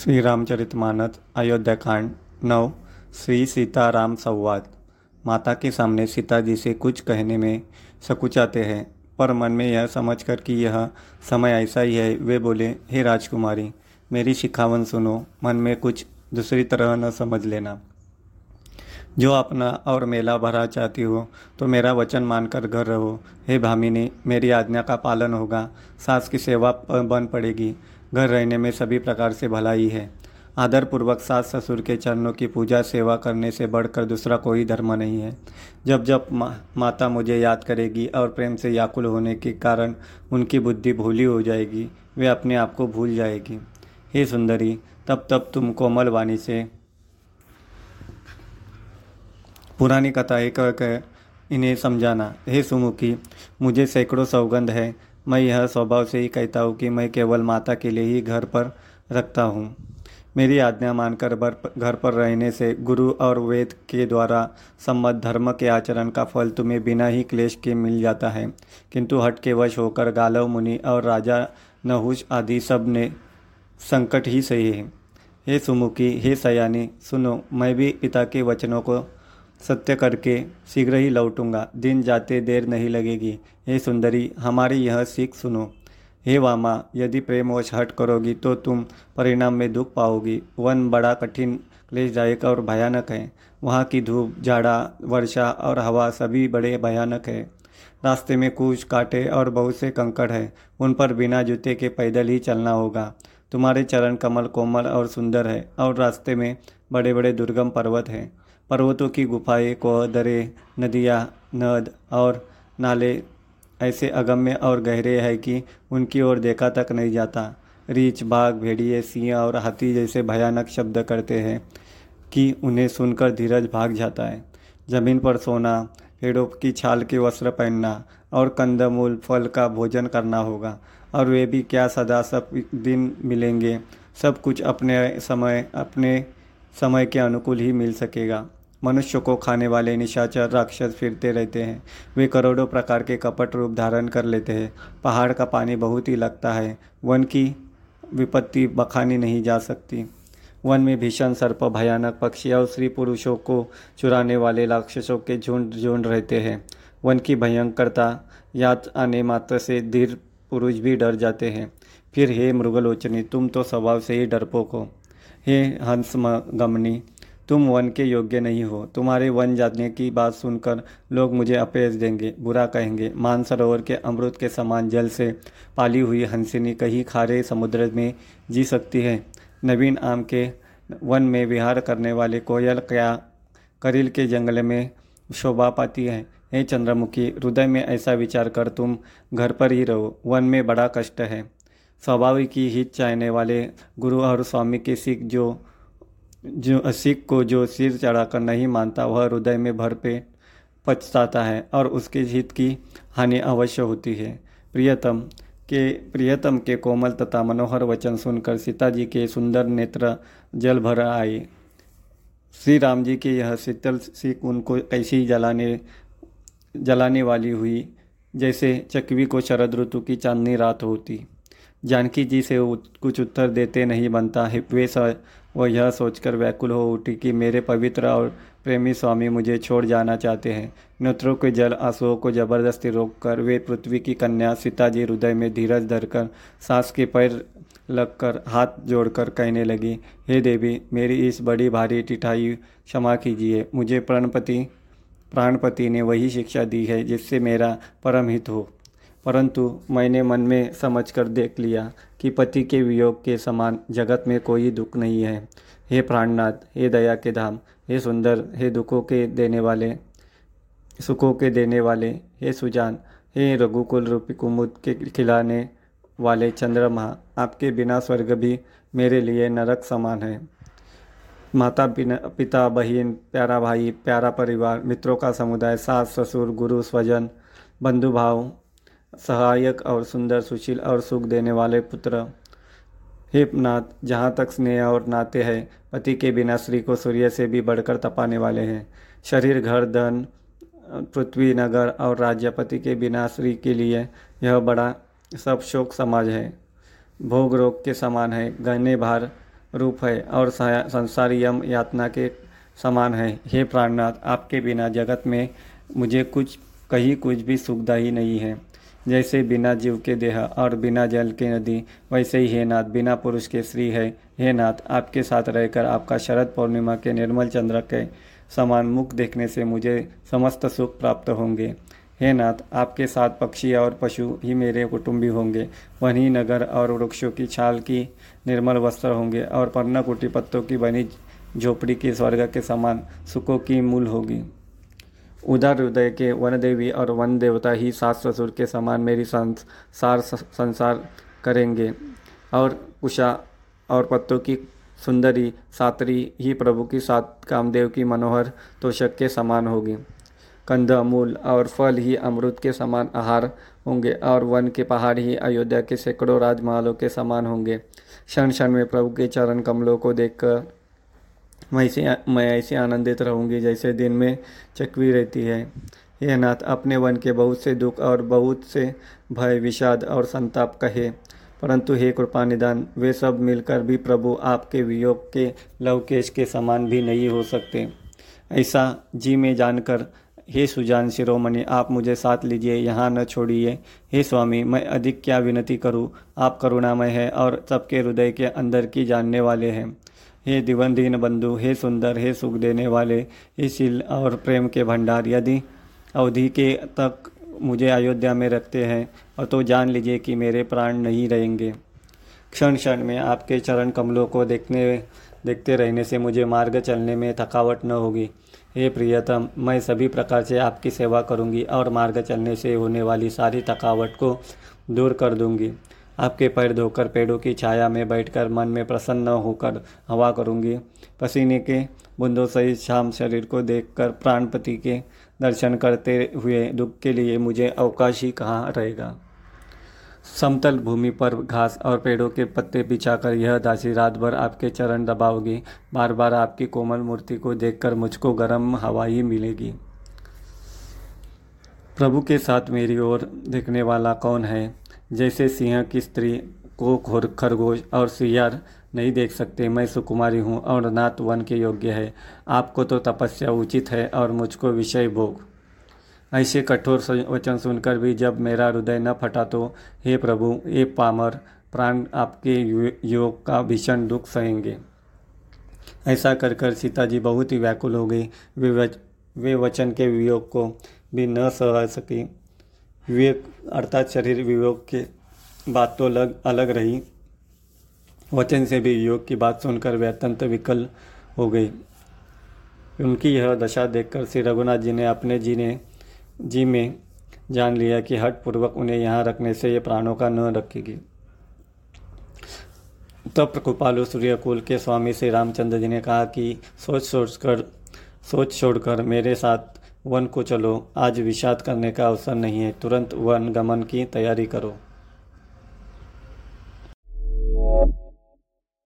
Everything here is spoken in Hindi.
श्री रामचरित मानस अयोध्या कांड नव श्री सीताराम संवाद। माता के सामने सीता जी से कुछ कहने में सकुचाते हैं, पर मन में यह समझकर कि यह समय ऐसा ही है, वे बोले, हे राजकुमारी, मेरी शिखावन सुनो, मन में कुछ दूसरी तरह न समझ लेना। जो अपना और मेला भरा चाहती हो तो मेरा वचन मानकर घर रहो। हे भामिनी, मेरी आज्ञा का पालन होगा, सास की सेवा बन पड़ेगी। घर रहने में सभी प्रकार से भलाई है। आदरपूर्वक सास ससुर के चरणों की पूजा सेवा करने से बढ़कर दूसरा कोई धर्म नहीं है। जब जब मा, माता मुझे याद करेगी और प्रेम से याकुल होने के कारण उनकी बुद्धि भूली हो जाएगी वे अपने आप को भूल जाएगी। हे सुंदरी तब तब तुम कोमल वाणी से पुरानी कथाएँ कहकर इन्हें समझाना। हे सुमुखी मुझे सैकड़ों सौगंध है। मैं यह स्वभाव से ही कहता हूँ कि मैं केवल माता के लिए ही घर पर रखता हूँ। मेरी आज्ञा मानकर घर पर रहने से गुरु और वेद के द्वारा सम्मत धर्म के आचरण का फल तुम्हें बिना ही क्लेश के मिल जाता है। किंतु हट के वश होकर गालव, मुनि और राजा नहुष आदि सबने संकट ही सही है। हे सुमुखी, हे सयानी, सुनो, मैं भी पिता के वचनों को सत्य करके शीघ्र ही लौटूँगा। दिन जाते देर नहीं लगेगी। हे सुंदरी, हमारी यह सीख सुनो। हे वामा, यदि प्रेमवश हट करोगी तो तुम परिणाम में दुख पाओगी। वन बड़ा कठिन, क्लेशदायक और भयानक है। वहाँ की धूप, झाड़ा, वर्षा और हवा सभी बड़े भयानक है। रास्ते में कुछ कांटे और बहुत से कंकड़ हैं। उन पर बिना जूते के पैदल ही चलना होगा। तुम्हारे चरण कमल कोमल और सुंदर है और रास्ते में बड़े बड़े दुर्गम पर्वत हैं। पर्वतों की गुफाएँ को दरे नदियाँ, नद और नाले ऐसे अगम्य और गहरे हैं कि उनकी ओर देखा तक नहीं जाता। रीछ, बाघ, भेड़िए, सिंह और हाथी जैसे भयानक शब्द करते हैं कि उन्हें सुनकर धीरज भाग जाता है। ज़मीन पर सोना, पेड़ों की छाल के वस्त्र पहनना और कंदमूल, फल का भोजन करना होगा। और वे भी क्या सदा सब दिन मिलेंगे, सब कुछ अपने समय अपने समय के अनुकूल ही मिल सकेगा। मनुष्य को खाने वाले निशाचर राक्षस फिरते रहते हैं। वे करोड़ों प्रकार के कपट रूप धारण कर लेते हैं। पहाड़ का पानी बहुत ही लगता है। वन की विपत्ति बखानी नहीं जा सकती। वन में भीषण सर्प, भयानक पक्षी और स्त्री पुरुषों को चुराने वाले राक्षसों के झुंड झुंड रहते हैं। वन की भयंकरता याद आने मात्र से धीर पुरुष भी डर जाते हैं। फिर हे मृगलोचनी, तुम तो स्वभाव से ही डरपोक हो। हे हंस गमनी तुम वन के योग्य नहीं हो। तुम्हारे वन जाने की बात सुनकर लोग मुझे अपेज देंगे, बुरा कहेंगे। मानसरोवर के अमृत के समान जल से पाली हुई हंसिनी कहीं खारे समुद्र में जी सकती है। नवीन आम के वन में विहार करने वाले कोयल क्या करील के जंगल में शोभा पाती है? हे चंद्रमुखी, हृदय में ऐसा विचार कर तुम घर पर ही रहो। वन में बड़ा कष्ट है। स्वाभाविक ही हित चाहने वाले गुरु और स्वामी के सिख जो जो सिख को जो सिर चढ़ाकर नहीं मानता, वह हृदय में भर पे पछताता है और उसके हित की हानि अवश्य होती है। प्रियतम के प्रियतम के कोमल तथा मनोहर वचन सुनकर सीता जी के सुंदर नेत्र जल भर आए। श्री राम जी के यह शीतल सिख उनको ऐसी जलाने जलाने वाली हुई, जैसे चकवी को शरद ऋतु की चांदनी रात होती। जानकी जी से कुछ उत्तर देते नहीं बनता। है, वे वह यह सोचकर व्याकुल हो उठी कि मेरे पवित्र और प्रेमी स्वामी मुझे छोड़ जाना चाहते हैं। नेत्रों के जल, आंसुओं को ज़बरदस्ती रोककर वे पृथ्वी की कन्या सीता जी हृदय में धीरज धरकर सांस के पैर लगकर हाथ जोड़कर कहने लगी, हे देवी, मेरी इस बड़ी भारी टिठाई क्षमा कीजिए। मुझे प्राणपति प्राणपति ने वही शिक्षा दी है जिससे मेरा परम हित हो। परंतु मैंने मन में समझ कर देख लिया कि पति के वियोग के समान जगत में कोई दुख नहीं है। हे प्राणनाथ, हे दया के धाम, हे सुंदर, हे दुखों के देने वाले, सुखों के देने वाले, हे सुजान, हे रघुकुल रूपी कुमुद के खिलाने वाले चंद्रमा, आपके बिना स्वर्ग भी मेरे लिए नरक समान है। माता पिता, बहन, प्यारा भाई, प्यारा परिवार, मित्रों का समुदाय, सास, ससुर, गुरु, स्वजन, बंधु भाव सहायक और सुंदर सुशील और सुख देने वाले पुत्र। हे नाथ, जहाँ तक स्नेह और नाते हैं, पति के बिना स्त्री को सूर्य से भी बढ़कर तपाने वाले हैं। शरीर, घर, धन, पृथ्वी, नगर और राज्यपति के बिना स्त्री के लिए यह बड़ा सब शोक समाज है। भोग रोग के समान है, गहने भार रूप है और संसार यम यातना के समान है। हे प्राणनाथ, आपके बिना जगत में मुझे कुछ कहीं कुछ भी सुखदायी नहीं है। जैसे बिना जीव के देह और बिना जल के नदी, वैसे ही हे नाथ, बिना पुरुष के श्री है। हे नाथ, आपके साथ रहकर आपका शरद पूर्णिमा के निर्मल चंद्र के समान मुख देखने से मुझे समस्त सुख प्राप्त होंगे। हे नाथ, आपके साथ पक्षी और पशु ही मेरे कुटुंबी होंगे। वहीं नगर और वृक्षों की छाल की निर्मल वस्त्र होंगे और पर्णकुटी पत्तों की बनी झोपड़ी के स्वर्ग के समान सुखों की मूल होगी। उदार हृदय के वन देवी और वन देवता ही सास ससुर के समान मेरी संसार संसार करेंगे। और उषा और पत्तों की सुंदरी, सातरी ही प्रभु की सात कामदेव की मनोहर तोषक के समान होगी। कंद मूल और फल ही अमृत के समान आहार होंगे और वन के पहाड़ ही अयोध्या के सैकड़ों राजमहलों के समान होंगे। क्षण क्षण में प्रभु के चरण कमलों को देखकर मैं ऐसे मैं ऐसे आनंदित रहूँगी जैसे दिन में चकवी रहती है। यह नाथ अपने वन के बहुत से दुख और बहुत से भय, विषाद और संताप कहे। परंतु हे कृपा निदान वे सब मिलकर भी प्रभु आपके वियोग के लवकेश के समान भी नहीं हो सकते। ऐसा जी में जानकर, हे सुजान शिरोमणि, आप मुझे साथ लीजिए, यहाँ न छोड़िए। हे स्वामी, मैं अधिक क्या विनती करूँ? आप करुणामय है और सबके हृदय के अंदर की जानने वाले हैं। हे दिवन दीन बंधु, हे सुंदर, हे सुख देने वाले, हे शील और प्रेम के भंडार, यदि अवधि के तक मुझे अयोध्या में रखते हैं, और तो जान लीजिए कि मेरे प्राण नहीं रहेंगे। क्षण क्षण में आपके चरण कमलों को देखने, देखते रहने से मुझे मार्ग चलने में थकावट न होगी। हे प्रियतम, मैं सभी प्रकार से आपकी सेवा करूँगी और मार्ग चलने से होने वाली सारी थकावट को दूर कर दूँगी। आपके पैर धोकर पेड़ों की छाया में बैठकर मन में प्रसन्न होकर हवा करूँगी। पसीने के बूंदों सहित शाम शरीर को देखकर प्राणपति के दर्शन करते हुए दुख के लिए मुझे अवकाश ही कहाँ रहेगा? समतल भूमि पर घास और पेड़ों के पत्ते बिछाकर यह दासी रात भर आपके चरण दबाओगी। बार बार आपकी कोमल मूर्ति को देखकर मुझको गर्म हवा ही मिलेगी। प्रभु के साथ मेरी ओर देखने वाला कौन है? जैसे सिंह की स्त्री को खरगोश और सियार नहीं देख सकते, मैं सुकुमारी हूँ और नाथ वन के योग्य है। आपको तो तपस्या उचित है और मुझको विषय भोग। ऐसे कठोर वचन सुनकर भी जब मेरा हृदय न फटा तो हे प्रभु, हे पामर, प्राण आपके योग का भीषण दुख सहेंगे। ऐसा कर कर सीता जी बहुत ही व्याकुल हो गई वे वचन के वियोग को भी न सह सकी। विवेक, अर्थात शरीर विवेक के बात तो अलग अलग रही। वचन से भी योग की बात सुनकर वे अत्यंत विकल हो गई। उनकी यह दशा देखकर श्री रघुनाथ जी ने अपने जी ने जी में जान लिया कि हट पूर्वक उन्हें यहाँ रखने से ये प्राणों का न रखेगी। तब तो कृपालु सूर्यकुल के स्वामी श्री रामचंद्र जी ने कहा कि सोच सोच कर सोच छोड़कर मेरे साथ वन को चलो। आज विषाद करने का अवसर नहीं है। तुरंत वन गमन की तैयारी करो।